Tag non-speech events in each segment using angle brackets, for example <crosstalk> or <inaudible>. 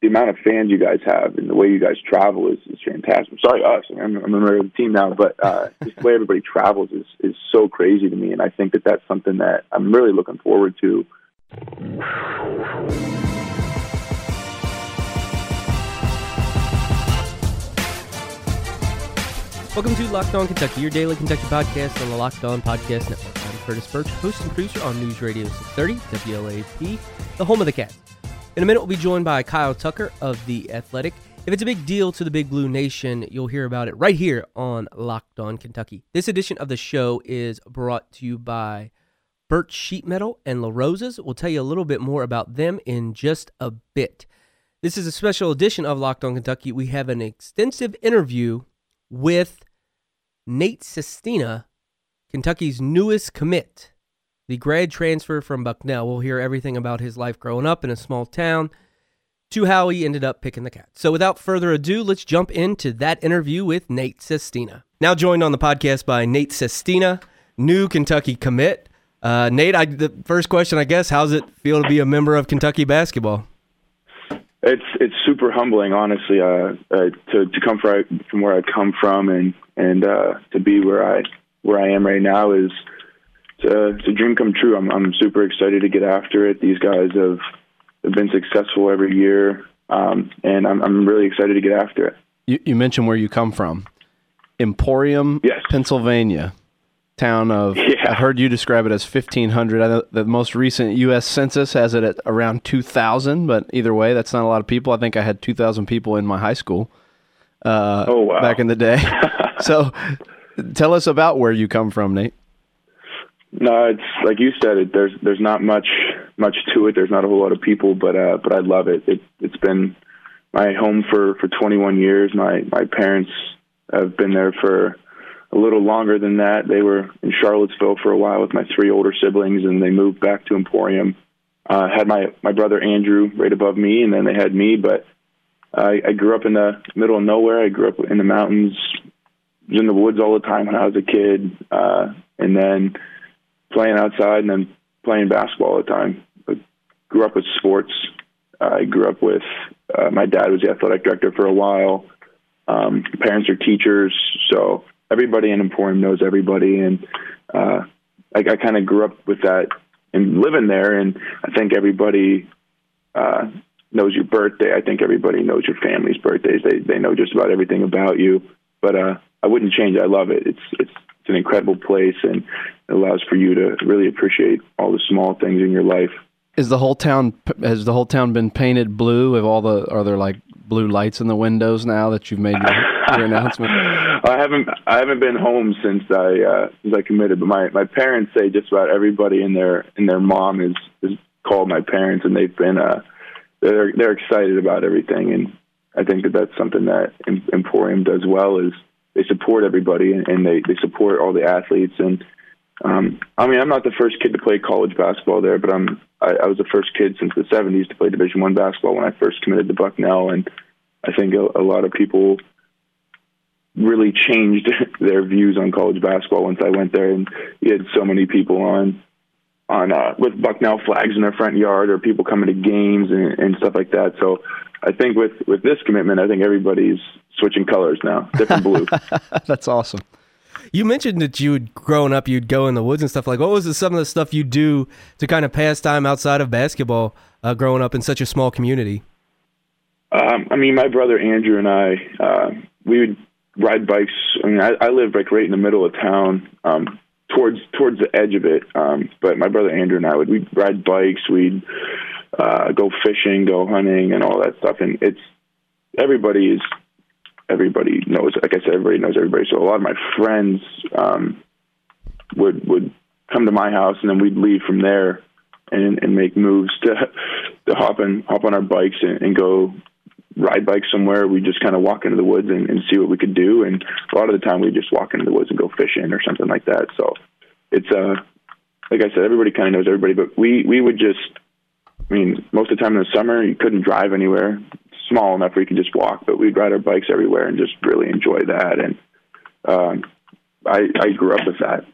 the amount of fans you guys have and the way you guys travel is, is fantastic. I'm sorry, us. I'm, I'm a member of the team now, but uh, <laughs> just the way everybody travels is is so crazy to me, and I think that that's something that I'm really looking forward to. Welcome to Locked On Kentucky, your daily Kentucky podcast on the Locked On Podcast Network. I'm Curtis Burch, host and producer on News Radio 630 WLAP, the home of the Cats. In a minute, we'll be joined by Kyle Tucker of The Athletic. If it's a big deal to the Big Blue Nation, you'll hear about it right here on Locked On Kentucky. This edition of the show is brought to you by Burch Sheet Metal and La Rosas. We'll tell you a little bit more about them in just a bit. This is a special edition of Locked On Kentucky. We have an extensive interview with Nate Sestina, Kentucky's newest commit, the grad transfer from Bucknell. We'll hear everything about his life growing up in a small town to how he ended up picking the Cats. So without further ado, let's jump into that interview with Nate Sestina. Now joined on the podcast by Nate Sestina, new Kentucky commit. Uh, Nate, I, the first question, I guess, how's it feel to be a member of Kentucky basketball? It's it's super humbling, honestly, uh, uh, to to come from from where I come from and and uh, to be where I where I am right now is it's a, it's a dream come true. I'm I'm super excited to get after it. These guys have have been successful every year, um, and I'm I'm really excited to get after it. You, you mentioned where you come from, Emporium, yes. Pennsylvania town of <laughs> yeah. I've heard you describe it as 1500 the most recent US census has it at around 2000 but either way that's not a lot of people I think I had 2000 people in my high school uh, oh, wow. back in the day <laughs> so tell us about where you come from Nate no it's like you said it there's there's not much much to it there's not a whole lot of people but uh but I love it it it's been my home for for 21 years my my parents have been there for a little longer than that. They were in Charlottesville for a while with my three older siblings, and they moved back to Emporium. Uh, had my my brother Andrew right above me, and then they had me. But I, I grew up in the middle of nowhere. I grew up in the mountains, was in the woods all the time when I was a kid, uh, and then playing outside, and then playing basketball all the time. I grew up with sports. I grew up with uh, my dad was the athletic director for a while. Um, parents are teachers, so everybody in Emporium knows everybody, and uh, I, I kind of grew up with that and living there, and I think everybody uh, knows your birthday. I think everybody knows your family's birthdays. They they know just about everything about you. But uh, I wouldn't change it. I love it. It's it's it's an incredible place, and it allows for you to really appreciate all the small things in your life. Is the whole town has the whole town been painted blue? Have all the are there like blue lights in the windows now that you've made your, your <laughs> announcement? I haven't I haven't been home since I uh, since I committed, but my my parents say just about everybody in their in their mom is is called my parents, and they've been uh they're they're excited about everything, and I think that that's something that Emporium does well is they support everybody and, they they support all the athletes and. Um, I mean, I'm not the first kid to play college basketball there, but I'm I, I was the first kid since the 70s to play Division One basketball when I first committed to Bucknell, and I think a, a lot of people really changed <laughs> their views on college basketball once I went there, and you had so many people on on uh, with Bucknell flags in their front yard, or people coming to games and, and stuff like that. So I think with with this commitment, I think everybody's switching colors now, different blue. <laughs> That's awesome. You mentioned that you would growing up, you'd go in the woods and stuff. Like, what was the, some of the stuff you do to kind of pass time outside of basketball, uh, growing up in such a small community? Um, I mean, my brother Andrew and I, uh, we would ride bikes. I mean, I, I live like right in the middle of town, um, towards towards the edge of it. Um, but my brother Andrew and I would we'd ride bikes, we'd uh, go fishing, go hunting, and all that stuff. And it's everybody is everybody knows. Like I said, everybody knows everybody. So a lot of my friends um, would would come to my house, and then we'd leave from there and, and make moves to to hop on hop on our bikes and, and go ride bike somewhere. We just kind of walk into the woods and, and see what we could do. And a lot of the time, we just walk into the woods and go fishing or something like that. So it's uh, like I said, everybody kind of knows everybody, but we we would just. I mean, most of the time in the summer, you couldn't drive anywhere small enough where you could just walk, but we'd ride our bikes everywhere and just really enjoy that. And um, I I grew up with that.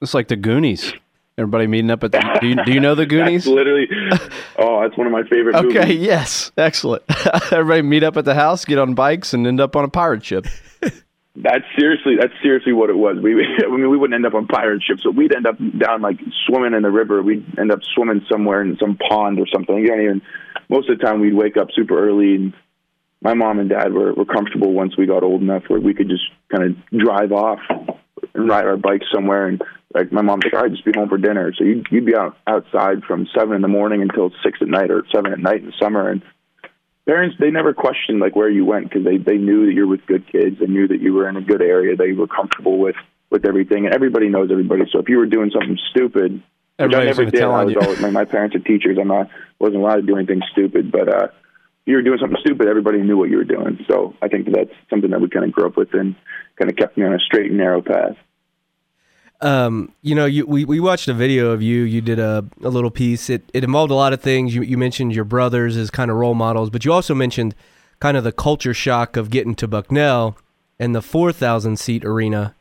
It's like the Goonies. Everybody meeting up at the. <laughs> Do you, do you know the Goonies? That's literally. Oh, that's one of my favorite. Okay, movies. yes, excellent. <laughs> Everybody meet up at the house, get on bikes, and end up on a pirate ship. <laughs> That's seriously that's seriously what it was. We <laughs> I mean we wouldn't end up on pirate ships, so we'd end up down like swimming in the river. We'd end up swimming somewhere in some pond or something. You don't even. Most of the time, we'd wake up super early, and my mom and dad were were comfortable once we got old enough where we could just kind of drive off and ride our bikes somewhere. And like my mom's like, right, just be home for dinner. So you'd you'd be out outside from seven in the morning until six at night or seven at night in the summer, and parents they never questioned like where you went because they they knew that you're with good kids. They knew that you were in a good area they were comfortable with with everything. And everybody knows everybody. So if you were doing something stupid which I Everybody's never did tell I was you. always, my, my parents are teachers. I'm not wasn't allowed to do anything stupid but uh if you were doing something stupid everybody knew what you were doing. So I think that's something that we kind of grew up with and kind of kept me on a straight and narrow path Um, you know, you we, we watched a video of you. You did a, a little piece. It it involved a lot of things. You you mentioned your brothers as kind of role models, but you also mentioned kind of the culture shock of getting to Bucknell and the four thousand seat arena.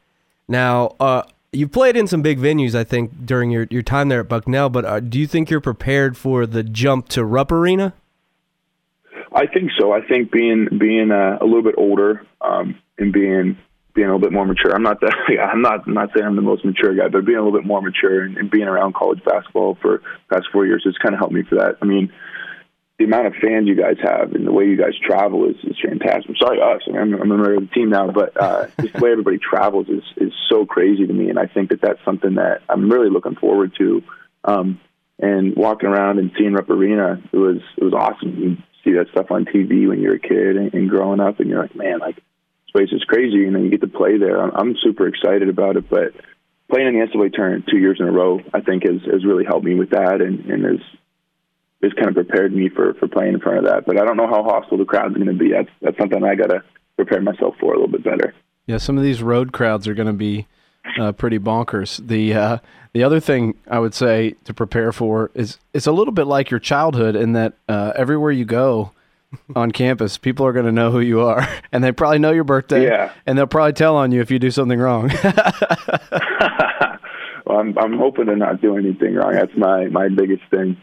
Now, uh, you played in some big venues, I think, during your, your time there at Bucknell. But uh, do you think you're prepared for the jump to Rupp Arena? I think so. I think being being uh, a little bit older um, and being being a little bit more mature. I'm not that. <laughs> Yeah, I'm not I'm not saying I'm the most mature guy, but being a little bit more mature and, and being around college basketball for the past four years has kind of helped me for that. I mean, the amount of fans you guys have and the way you guys travel is, is fantastic. I'm sorry, us. I mean, I'm, I'm a member of the team now, but uh, <laughs> just the way everybody travels is is so crazy to me, and I think that that's something that I'm really looking forward to. Um, and walking around and seeing Rupp Arena, it was it was awesome. You see that stuff on TV when you're a kid and, and growing up, and you're like, man, like this place is crazy, and then you get to play there. I'm, I'm super excited about it, but playing in the NCAA tournament two years in a row, I think has has really helped me with that, and and has has kind of prepared me for for playing in front of that. But I don't know how hostile the crowd's going to be. That's that's something I got to prepare myself for a little bit better. Yeah, some of these road crowds are going to be uh, pretty bonkers. The uh, the other thing I would say to prepare for is it's a little bit like your childhood in that uh, everywhere you go <laughs> on campus, people are going to know who you are, <laughs> and they probably know your birthday, Yeah. and they'll probably tell on you if you do something wrong. <laughs> well, I'm I'm hoping to not do anything wrong. That's my my biggest thing.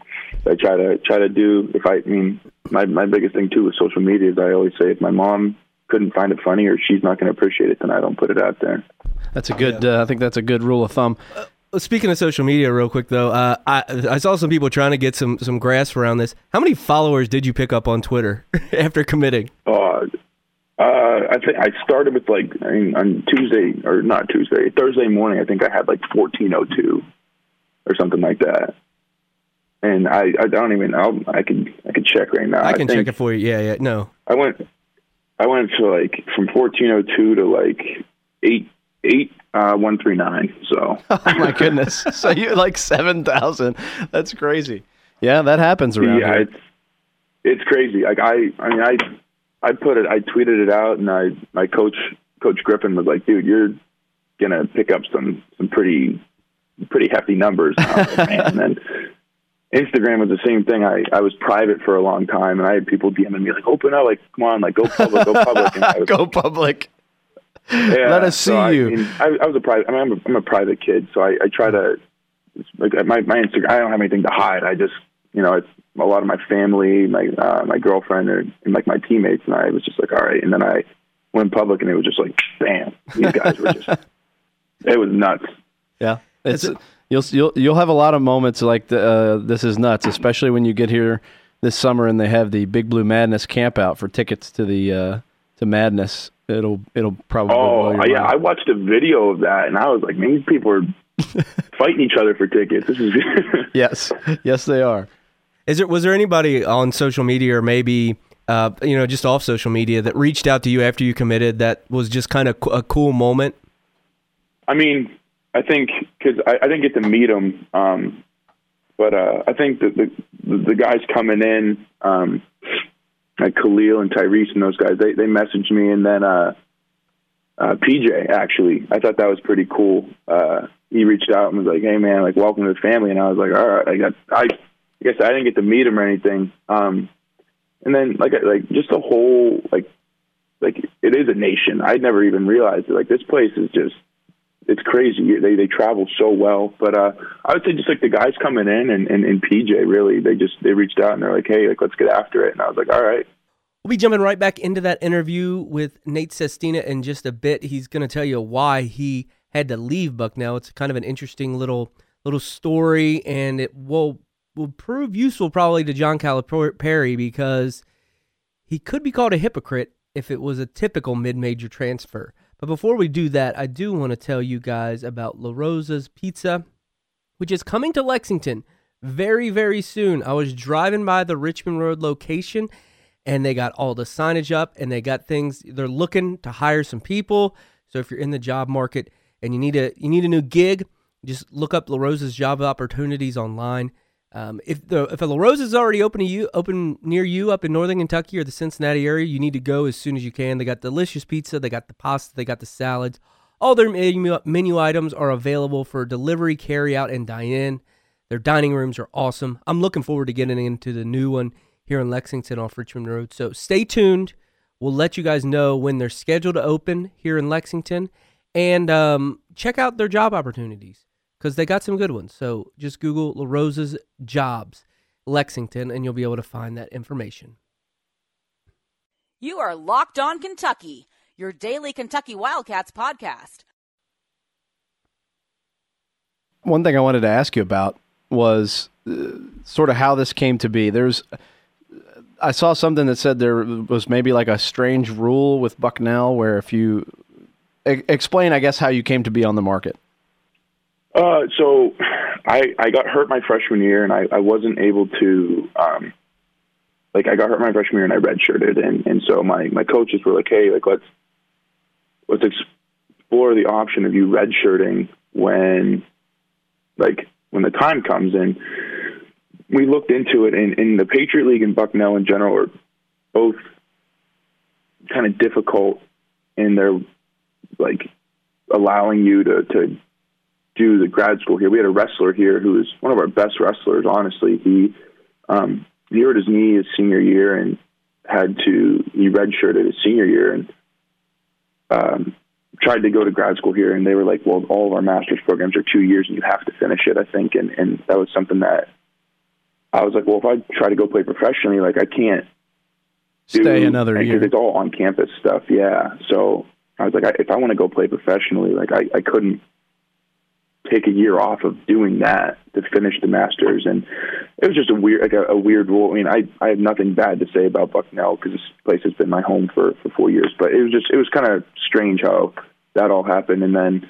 I try to try to do. If I, I mean, my my biggest thing too with social media is I always say if my mom couldn't find it funny or she's not going to appreciate it, then I don't put it out there. that's a good. Uh, I think that's a good rule of thumb. Well, Speaking of social media, real quick though, uh, I I saw some people trying to get some some grasp around this. How many followers did you pick up on Twitter <laughs> after committing? Uh, uh, I think I started with like I mean, on Tuesday or not Tuesday, Thursday morning. I think I had like fourteen oh two or something like that. And I, I don't even I'll, I can I can check right now. I can think check it for you. Yeah, yeah. No, I went I went to like from fourteen oh two to like eight eight uh one three nine. So <laughs> Oh my goodness! so you like seven thousand. That's crazy. Yeah, that happens around yeah, here. it's it's crazy. Like I I mean I I put it I tweeted it out and I my coach Coach Griffin was like, dude, you're gonna pick up some some pretty pretty hefty numbers. <laughs> And like, and then Instagram was the same thing. I, I was private for a long time, and I had people DMing me like, "Open up, like, come on, like, go public, go public." And I <laughs> was, Go public. Yeah, Let us so see I, you. mean, I, I was a private. I mean, I'm a, I'm a private kid, so I, I try to like my my Instagram. I don't have anything to hide. I just you know, it's a lot of my family, my uh, my girlfriend, and, and like my teammates, and I was just like, all right. And then I went public, and it was just like, bam, these guys were just. <laughs> It was nuts. Yeah, it's you'll you'll you'll have a lot of moments like the, uh, this is nuts, especially when you get here this summer and they have the Big Blue Madness camp out for tickets to the uh, to Madness. It'll it'll probably blow Oh your yeah, I watched a video of that, and I was like, man, these people are <laughs> fighting each other for tickets. This is. <laughs> yes, yes they are. is there was there anybody on social media or maybe uh, you know just off social media that reached out to you after you committed that was just kind of a cool moment? I mean, I think because I, I didn't get to meet them, um, but uh, I think that the, the the guys coming in, um, like Khalil and Tyrese and those guys, they they messaged me, and then uh, uh, PJ actually, I thought that was pretty cool. Uh, he reached out and was like, "Hey man, like welcome to the family," and I was like, "All right, I got I." I guess I didn't get to meet him or anything. Um, and then like like just the whole like like it is a nation. I'd never even realized it. Like this place is just it's crazy. They they travel so well. But uh, I would say just like the guys coming in and, and, and PJ really they just they reached out and they're like, hey, like let's get after it. And I was like, all right. We'll be jumping right back into that interview with Nate Sestina in just a bit. He's going to tell you why he had to leave Bucknell. It's kind of an interesting little little story, and it will will prove useful probably to John Calipari because he could be called a hypocrite if it was a typical mid-major transfer. But before we do that, I do want to tell you guys about La Rosa's Pizza, which is coming to Lexington very, very soon. I was driving by the Richmond Road location and they got all the signage up and they got things they're looking to hire some people. So if you're in the job market and you need a you need a new gig, just look up La Rosa's job opportunities online. Um, if the if a La Rosa is already open to you, open near you up in northern Kentucky or the Cincinnati area, you need to go as soon as you can. They got delicious pizza, they got the pasta, they got the salads. All their menu, menu items are available for delivery, carry out, and dine in. Their dining rooms are awesome. I'm looking forward to getting into the new one here in Lexington off Richmond Road. So stay tuned. We'll let you guys know when they're scheduled to open here in Lexington, and um, check out their job opportunities because they got some good ones. So just Google La Rosa's Jobs Lexington and you'll be able to find that information. You are Locked On Kentucky, your daily Kentucky Wildcats podcast. One thing I wanted to ask you about was uh, sort of how this came to be. There's I saw something that said there was maybe like a strange rule with Bucknell where if you explain, I guess, how you came to be on the market. Uh, so I I got hurt my freshman year, and I, I wasn't able to um, like I got hurt my freshman year, and I redshirted, and and so my my coaches were like, hey, like let's let's explore the option of you redshirting when like when the time comes, and we looked into it, and, and the Patriot League and Bucknell in general are both kind of difficult in their like allowing you to to do the grad school here. We had a wrestler here who was one of our best wrestlers. Honestly, he um, he hurt his knee his senior year and had to he redshirted his senior year and um, tried to go to grad school here. And they were like, "Well, all of our master's programs are two years, and you have to finish it." I think, and and that was something that I was like, "Well, if I try to go play professionally, like I can't." Stay another year. It's all on campus stuff, yeah. So I was like, I, if I want to go play professionally, like I, I couldn't take a year off of doing that to finish the Masters, and it was just a weird, like a, a weird rule. I mean, I I have nothing bad to say about Bucknell because this place has been my home for for four years, but it was just it was kind of strange how that all happened, and then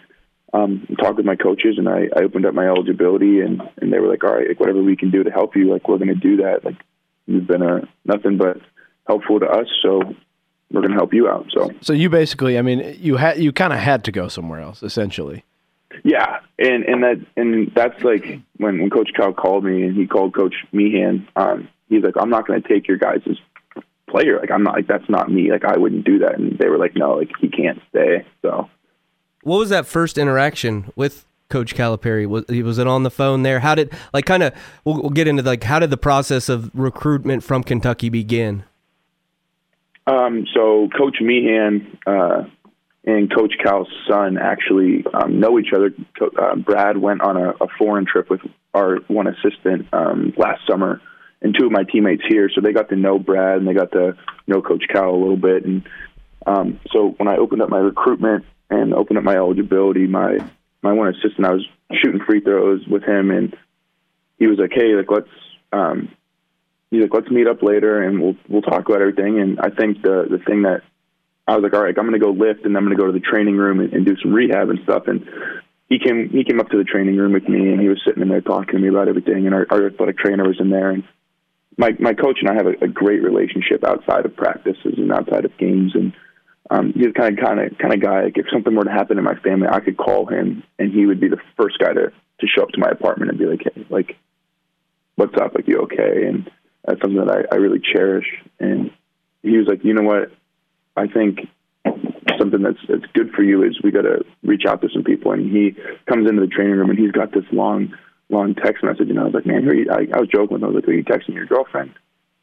um, talked with my coaches, and I, I opened up my eligibility, and and they were like, all right, like whatever we can do to help you, like we're going to do that. Like you've been a nothing but helpful to us, so we're going to help you out. So, so you basically, I mean, you had you kind of had to go somewhere else, essentially. Yeah, and and that and that's like when when Coach Cal called me and he called Coach Meehan. Um, he's like, I'm not going to take your guys' as player. Like I'm not like that's not me. Like I wouldn't do that. And they were like, no, like he can't stay. So, what was that first interaction with Coach Calipari? Was he was it on the phone there? How did like kind of we'll, we'll get into like how did the process of recruitment from Kentucky begin? Um, so Coach Meehan, uh, and Coach Cal's son actually um, know each other. Uh, Brad went on a, a, foreign trip with our one assistant um, last summer, and two of my teammates here, so they got to know Brad and they got to know Coach Cal a little bit. And um, so when I opened up my recruitment and opened up my eligibility, my my one assistant, I was shooting free throws with him, and he was like, "Hey, like let's." Um, he's like, "Let's meet up later, and we'll we'll talk about everything." And I think the the thing that I was like, all right, I'm going to go lift and I'm going to go to the training room and, and do some rehab and stuff. And he came he came up to the training room with me and he was sitting in there talking to me about everything. And our, our athletic trainer was in there. And my my coach and I have a, a great relationship outside of practices and outside of games. And um, he's kind of kind of kind of guy. Like if something were to happen in my family, I could call him and he would be the first guy to to show up to my apartment and be like, hey, like, what's up? Like, you okay? And that's something that I, I really cherish. And he was like, you know what? I think something that's that's good for you is we got to reach out to some people. And he comes into the training room and he's got this long, long text message. And I was like, man, who are you? I, I was joking with him. I was like, are you texting your girlfriend?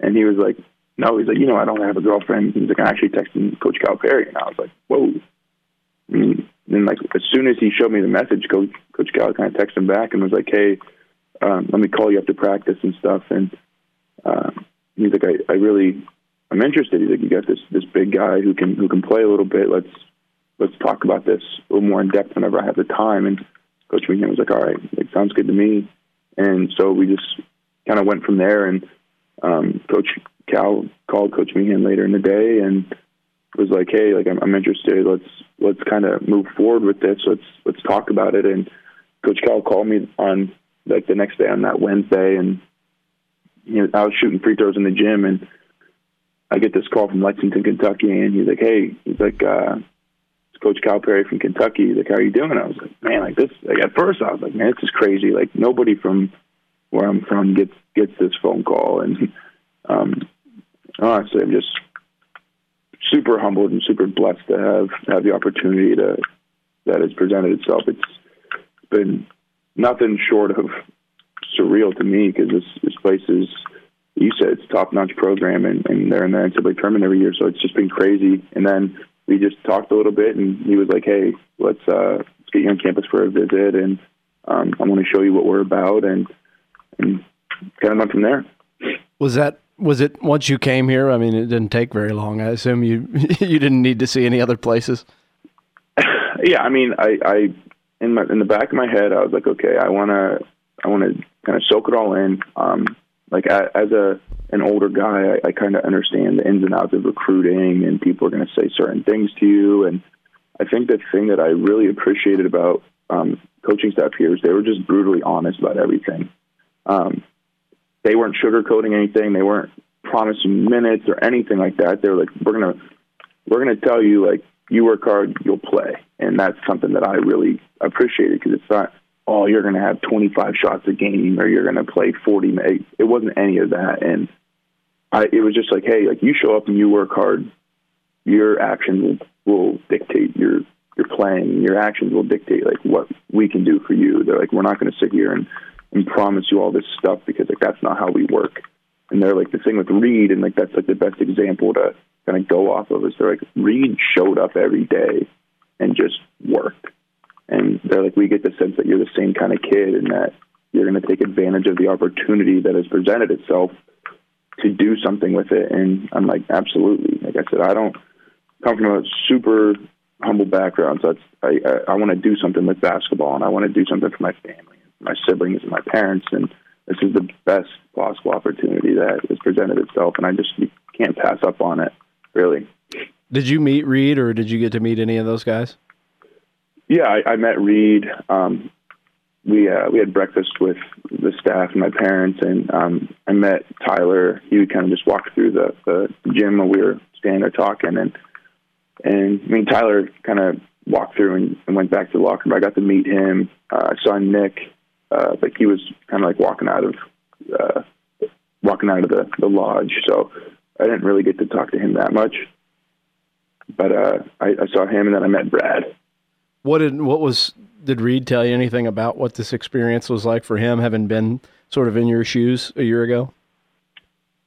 And he was like, no. He's like, you know, I don't have a girlfriend. He's like, I'm actually texting Coach Calipari. And I was like, whoa. And then like as soon as he showed me the message, Coach Coach Cal kind of texted him back and was like, "Hey, um, let me call you up to practice and stuff." And uh, he's like, I, "I really, I'm interested." He's like, "You got this this big guy who can who can play a little bit. Let's let's talk about this a little more in depth whenever I have the time." And Coach Meehan was like, "All right, it sounds good to me." And so we just kind of went from there. And um, Coach Cal called Coach Meehan later in the day and was like, "Hey, like I'm, I'm interested. Let's let's kind of move forward with this. Let's let's talk about it." And Coach Cal called me on like the next day on that Wednesday, and you know I was shooting free throws in the gym, and I get this call from Lexington, Kentucky, and he's like, "Hey, he's like." uh it's Coach Calipari from Kentucky. He's like, "How are you doing?" I was like, "Man, like this." Like at first, I was like, "Man, this is crazy. Like nobody from where I'm from gets gets this phone call." <laughs> And um, honestly, I'm just super humbled and super blessed to have have the opportunity to that has presented itself. It's been nothing short of surreal to me because this this place is you said it's top notch program and, and they're in the NCAA tournament every year, so it's just been crazy. And then we just talked a little bit, and he was like, "Hey, let's uh, let's get you on campus for a visit, and um, I want to show you what we're about," and and kind of went from there. Was that was it once you came here? I mean, it didn't take very long. I assume you <laughs> you didn't need to see any other places. <laughs> yeah, I mean, I, I in my in the back of my head, I was like, okay, I want to I want to kind of soak it all in. Um, like I, as a an older guy, I, I kind of understand the ins and outs of recruiting, and people are going to say certain things to you. And I think the thing that I really appreciated about um, coaching staff here is they were just brutally honest about everything. Um, they weren't sugarcoating anything. They weren't promising minutes or anything like that. They were like, "We're gonna, we're gonna tell you like you work hard, you'll play," and that's something that I really appreciated because it's not, "Oh, you're gonna have 25 shots a game or you're gonna play 40." Minutes. It wasn't any of that, and I, it was just like, "Hey, like you show up and you work hard, your actions will, will dictate your your playing. Your actions will dictate like what we can do for you." They're like, "We're not going to sit here and." and promise you all this stuff because like that's not how we work. And they're like the thing with Reid, and like that's like the best example to kind of go off of is they're like Reid showed up every day and just worked. And they're like, we get the sense that you're the same kind of kid and that you're going to take advantage of the opportunity that has presented itself to do something with it. And I'm like, absolutely. Like I said, I don't come from a super humble background, so I, I, I want to do something with basketball and I want to do something for my family my siblings and my parents, and this is the best possible opportunity that has presented itself, and I just can't pass up on it. Really. Did you meet Reid, or did you get to meet any of those guys? Yeah, I, I met Reid. Um, we uh, we had breakfast with the staff and my parents, and um, I met Tyler. He would kind of just walk through the, the gym while we were standing there talking, and and I mean Tyler kind of walked through and, and went back to the locker room. I got to meet him. Uh, I saw Nick uh, like he was kind of like walking out of uh, walking out of the, the lodge. So I didn't really get to talk to him that much. But uh, I, I saw him, and then I met Brad. What did what was did Reid tell you anything about what this experience was like for him, having been sort of in your shoes a year ago?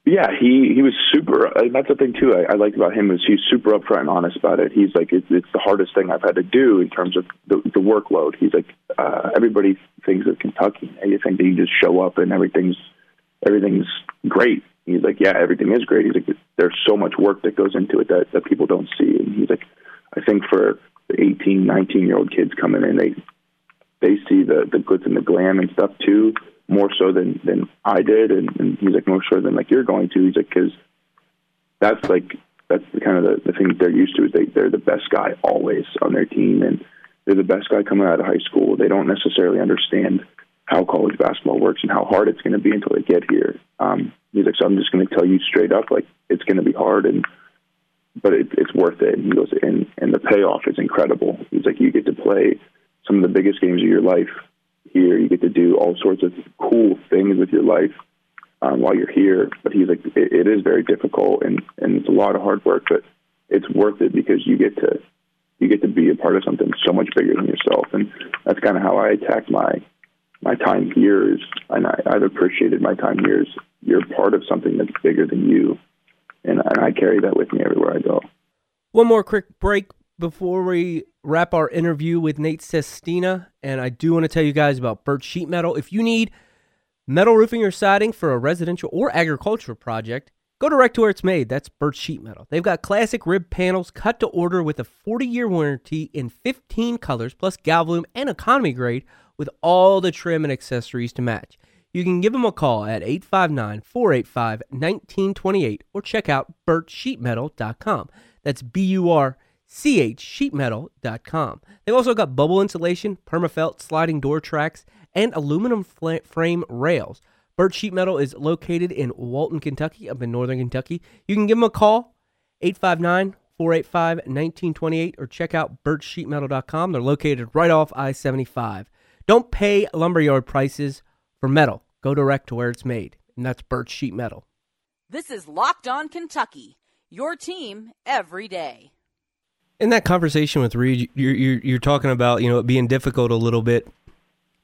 Yeah, he he was super. Uh, that's the thing too. I, I liked about him is he's super upfront and honest about it. He's like, it's, it's the hardest thing I've had to do in terms of the, the workload. He's like, uh, everybody thinks of Kentucky. You think that you just show up and everything's everything's great. He's like, yeah, everything is great. He's like, there's so much work that goes into it that that people don't see. And he's like, I think for the 18, 19 year old kids coming in, they they see the the glitz and the glam and stuff too more so than than I did, and, and he's like more so than like you're going to. He's like because that's like that's the kind of the, the thing they're used to is they they're the best guy always on their team, and they're the best guy coming out of high school. They don't necessarily understand how college basketball works and how hard it's going to be until they get here. Um, he's like, so I'm just going to tell you straight up, like it's going to be hard, and but it, it's worth it. And he goes, and and the payoff is incredible. He's like, you get to play some of the biggest games of your life here. You get to do all sorts of cool things with your life um, while you're here. But he's like, it, it is very difficult and and it's a lot of hard work, but it's worth it because you get to you get to be a part of something so much bigger than yourself. And that's kind of how I attack my my time here. Is and I, I've appreciated my time here. Is you're part of something that's bigger than you, and, I carry that with me everywhere I go. One more quick break before we wrap our interview with Nate Sestina, and I do want to tell you guys about Burch Sheet Metal. If you need metal roofing or siding for a residential or agricultural project, go direct to where it's made. That's Burch Sheet Metal. They've got classic rib panels cut to order with a 40 year warranty in 15 colors, plus Galvalume and economy grade with all the trim and accessories to match. You can give them a call at 859 485 1928 or check out burchsheetmetal.com. That's B U R C H sheetmetal.com. They've also got bubble insulation, permafelt sliding door tracks, and aluminum fl- frame rails. Burch Sheet Metal is located in Walton, Kentucky, up in northern Kentucky. You can give them a call, 859 485 1928, or check out burchsheetmetal.com. They're located right off I 75. Don't pay lumberyard prices for metal. Go direct to where it's made, and that's Burch Sheet Metal. This is Locked On Kentucky, your team every day. In that conversation with Reid, you're, you're, you're talking about you know it being difficult a little bit.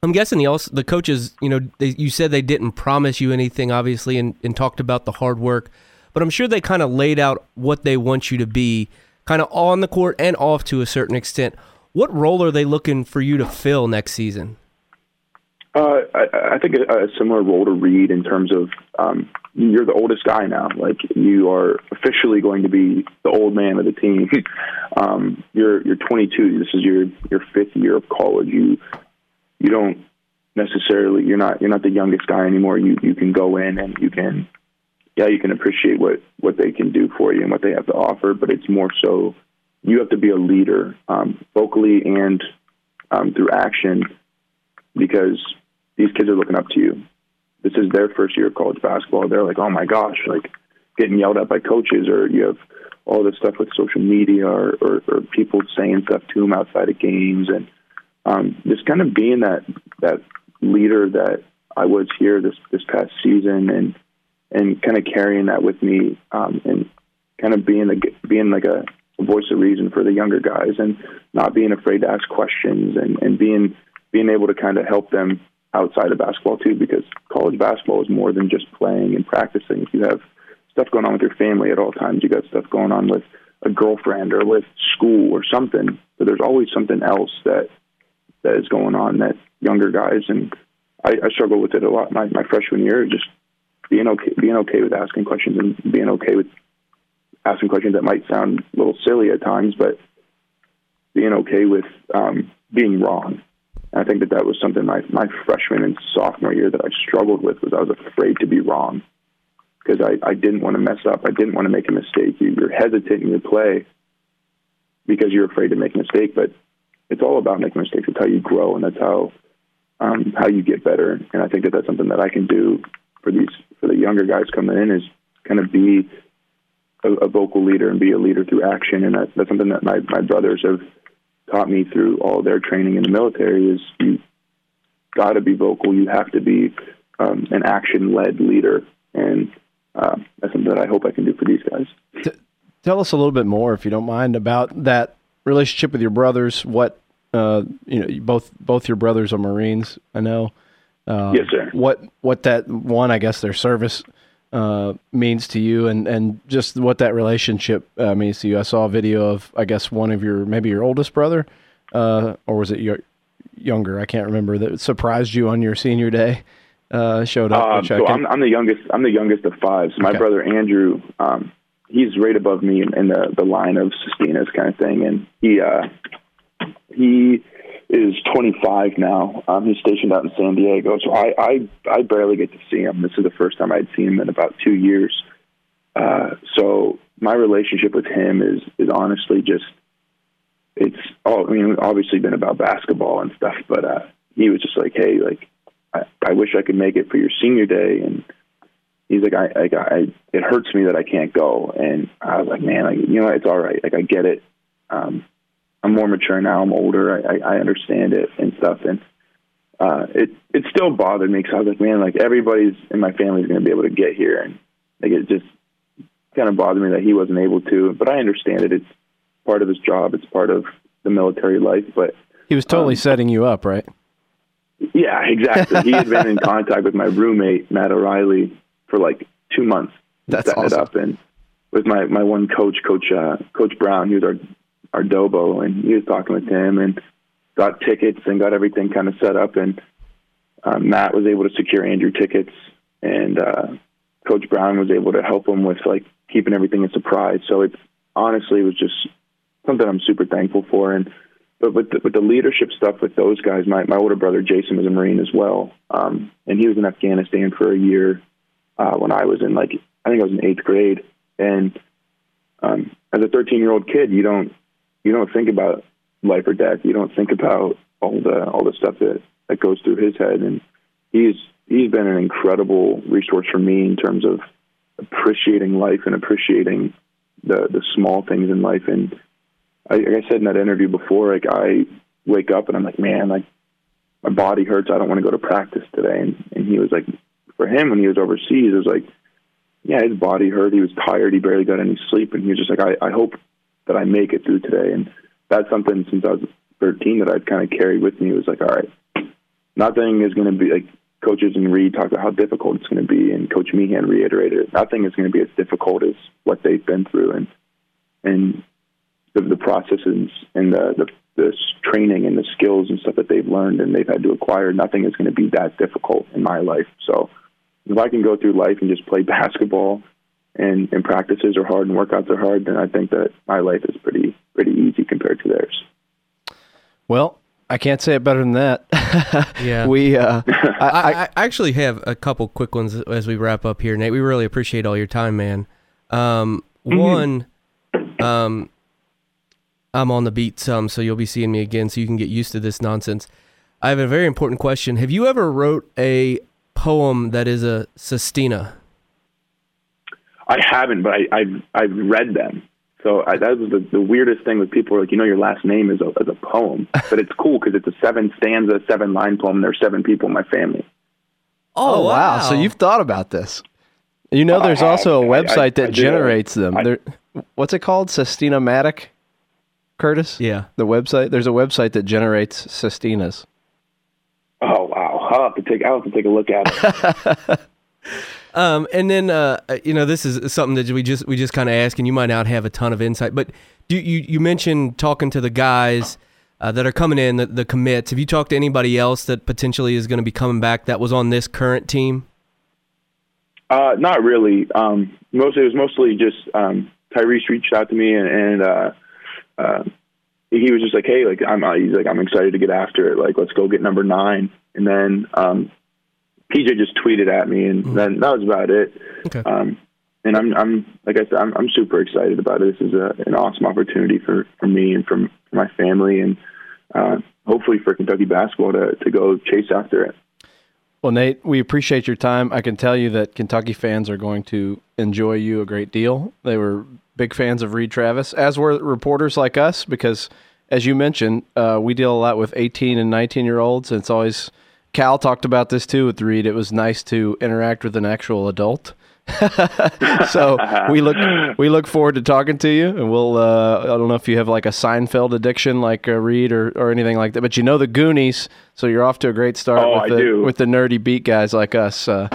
I'm guessing the also the coaches, you know, they, you said they didn't promise you anything, obviously, and, and talked about the hard work, but I'm sure they kind of laid out what they want you to be, kind of on the court and off to a certain extent. What role are they looking for you to fill next season? Uh, I, I think a, a similar role to Reid in terms of um, you're the oldest guy now. Like you are officially going to be the old man of the team. <laughs> um, you're you're 22. This is your your fifth year of college. You you don't necessarily you're not you're not the youngest guy anymore. You you can go in and you can yeah you can appreciate what what they can do for you and what they have to offer. But it's more so you have to be a leader um, vocally and um, through action because these kids are looking up to you. This is their first year of college basketball. They're like, oh my gosh, like getting yelled at by coaches, or you have all this stuff with social media, or, or, or people saying stuff to them outside of games, and um, just kind of being that that leader that I was here this this past season, and and kind of carrying that with me, um, and kind of being a being like a, a voice of reason for the younger guys, and not being afraid to ask questions, and and being being able to kind of help them outside of basketball too, because college basketball is more than just playing and practicing. You have stuff going on with your family at all times. You got stuff going on with a girlfriend or with school or something. But there's always something else that that is going on that younger guys and I, I struggled with it a lot my, my freshman year, just being okay being okay with asking questions and being okay with asking questions that might sound a little silly at times, but being okay with um, being wrong I think that that was something my my freshman and sophomore year that I struggled with was I was afraid to be wrong because I, I didn't want to mess up. I didn't want to make a mistake. You, you're hesitating to play because you're afraid to make a mistake, but it's all about making mistakes. It's how you grow, and that's how um, how you get better. And I think that that's something that I can do for these for the younger guys coming in is kind of be a, a vocal leader and be a leader through action. And that, that's something that my my brothers have taught me through all their training in the military is you got to be vocal. You have to be um, an action-led leader, and uh, that's something that I hope I can do for these guys. T- tell us a little bit more, if you don't mind, about that relationship with your brothers. What uh, you know, both both your brothers are Marines. I know. Uh, yes, sir. What what that one? I guess their service uh, means to you and, and just what that relationship uh, means to you. I saw a video of, I guess, one of your, maybe your oldest brother, uh, or was it your younger? I can't remember that surprised you on your senior day, uh, showed up. Um, so I'm, I'm, the youngest, I'm the youngest of five. So my okay. brother, Andrew, um, he's right above me in, the, the line of Sestinas kind of thing. And he, uh, he, is 25 now. Um, he's stationed out in San Diego, so I, I I barely get to see him. This is the first time I'd seen him in about two years. Uh, so my relationship with him is is honestly just it's all. I mean, obviously been about basketball and stuff, but uh, he was just like, hey, like I, I wish I could make it for your senior day, and he's like, I, I, I it hurts me that I can't go, and I was like, man, like, you know, it's all right. Like I get it. Um, I'm more mature now. I'm older. I, I understand it and stuff. And uh, it it still bothered me because I was like, man, like everybody's in my family is going to be able to get here, and like it just kind of bothered me that he wasn't able to. But I understand it. It's part of his job. It's part of the military life. But he was totally um, setting you up, right? Yeah, exactly. he had been in <laughs> contact with my roommate Matt O'Reilly for like two months. That's awesome. it up, and with my my one coach, Coach uh, Coach Brown, he was our our Dobo, and he was talking with him and got tickets and got everything kind of set up. And uh, Matt was able to secure Andrew tickets, and uh, Coach Brown was able to help him with like keeping everything a surprise. So it's honestly it was just something I'm super thankful for. And but with the, with the leadership stuff with those guys, my my older brother Jason was a Marine as well, um, and he was in Afghanistan for a year uh, when I was in like I think I was in eighth grade, and um, as a 13 year old kid, you don't you don't think about life or death. You don't think about all the all the stuff that that goes through his head, and he's he's been an incredible resource for me in terms of appreciating life and appreciating the the small things in life. And I, like I said in that interview before, like I wake up and I'm like, man, like my body hurts. I don't want to go to practice today. And and he was like, for him when he was overseas, it was like, yeah, his body hurt. He was tired. He barely got any sleep, and he was just like, I, I hope that I make it through today. And that's something since I was 13 that I've kind of carried with me. It was like, all right, nothing is going to be like coaches and Reid talked about how difficult it's going to be, and Coach Meehan reiterated it. Nothing is going to be as difficult as what they've been through, and and the, the processes and the, the the training and the skills and stuff that they've learned and they've had to acquire. Nothing is going to be that difficult in my life. So if I can go through life and just play <laughs> basketball and, and practices are hard and workouts are hard, then I think that my life is pretty pretty easy compared to theirs. Well, I can't say it better than that. <laughs> Yeah. we. Uh, <laughs> I, I, I, I actually have a couple quick ones as we wrap up here, Nate. We really appreciate all your time, man. Um, One, um, I'm on the beat some, so you'll be seeing me again, so you can get used to this nonsense. I have a very important question. Have you ever wrote a poem that is a sestina? I haven't, but I, I've I've read them. So I, that was the, the weirdest thing with people. Are like, you know, your last name is a, is a poem, <laughs> but it's cool because it's a seven stanza, seven line poem. There's seven people in my family. oh, oh wow. So you've thought about this. You know, there's have. also a website that I do. generates them. I- There, what's it called? Sestina-matic? Curtis? yeah. The website. There's a website that generates sestinas. Oh wow! I'll have to take I'll have to take a look at it. <laughs> Um, and then uh, you know, this is something that we just we just kind of ask, and you might not have a ton of insight, but do you you mentioned talking to the guys uh, that are coming in, the, the commits. Have you talked to anybody else that potentially is going to be coming back that was on this current team? Uh, not really. Um, mostly it was mostly just um, Tyrese reached out to me and, and uh, uh, he was just like, "Hey, like I'm uh, he's like I'm excited to get after it. Like let's go get number nine. And then um, PJ just tweeted at me, and then that was about it. Okay. Um, and I'm I'm like I said, I'm I'm super excited about it. This is a, an awesome opportunity for for me and from for my family, and uh, hopefully for Kentucky basketball to to go chase after it. Well, Nate, we appreciate your time. I can tell you that Kentucky fans are going to enjoy you a great deal. They were big fans of Reid Travis, as were reporters like us, because as you mentioned, uh, we deal a lot with 18 and 19 year olds. And it's always, Cal talked about this too with Reid. It was nice to interact with an actual adult. <laughs> so we look we look forward to talking to you, and we'll. Uh, I don't know if you have like a Seinfeld addiction like uh, Reid or, or anything like that, but you know the Goonies, so you're off to a great start Oh, with I the do. with the nerdy beat guys like us. Uh,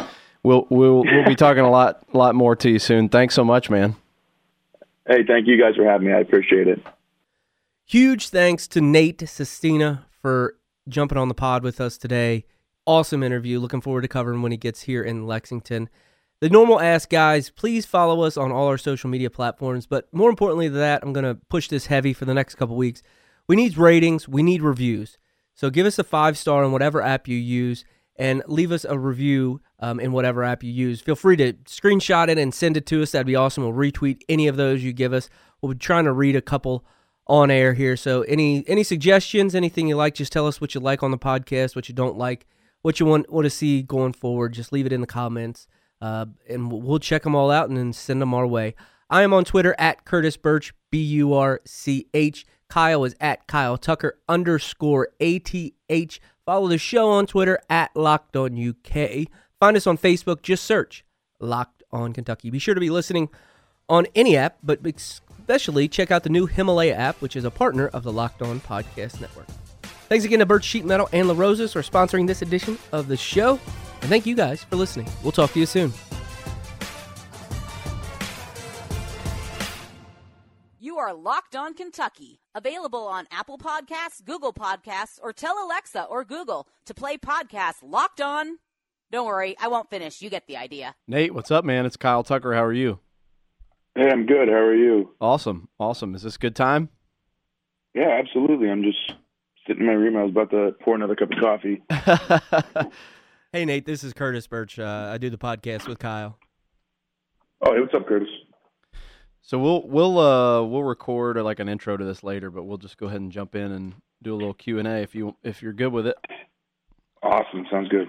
we'll we'll we'll be talking a lot lot more to you soon. Thanks so much, man. Hey, thank you guys for having me. I appreciate it. Huge thanks to Nate Sestina for jumping on the pod with us today. Awesome interview. Looking forward to covering when he gets here in Lexington. The normal ask guys, please follow us on all our social media platforms. But more importantly than that, I'm going to push this heavy for the next couple weeks. We need ratings, we need reviews. So give us a five star on whatever app you use and leave us a review um, in whatever app you use. Feel free to screenshot it and send it to us. That'd be awesome. We'll retweet any of those you give us. We'll be trying to read a couple on air here. So any any suggestions, anything you like, just tell us what you like on the podcast, what you don't like, what you want want to see going forward. Just leave it in the comments, uh, and we'll- check them all out and then send them our way. I am on Twitter at Curtis Burch B U R C H. Kyle is at Kyle Tucker underscore A T H. Follow the show on Twitter at Locked On UK. Find us on Facebook. Just search Locked On Kentucky. Be sure to be listening on any app, but especially check out the new Himalaya app, which is a partner of the Locked On Podcast Network. Thanks again to Burch Sheet Metal and La Rosas for sponsoring this edition of the show. And thank you guys for listening. We'll talk to you soon. You are Locked On Kentucky, available on Apple Podcasts, Google Podcasts, or tell Alexa or Google to play podcast Locked On. Don't worry, I won't finish. You get the idea. Nate, what's up, man? It's Kyle Tucker. How are you? Hey, I'm good. How are you? Awesome, awesome. Is this a good time? Yeah, absolutely. I'm just sitting in my room. I was about to pour another cup of coffee. <laughs> Hey, Nate, this is Curtis Burch. Uh, I do the podcast with Kyle. Oh, hey, what's up, Curtis? so we'll we'll uh we'll record uh, like an intro to this later, but we'll just go ahead and jump in and do a little Q and A if you if you're good with it. Awesome. Sounds good.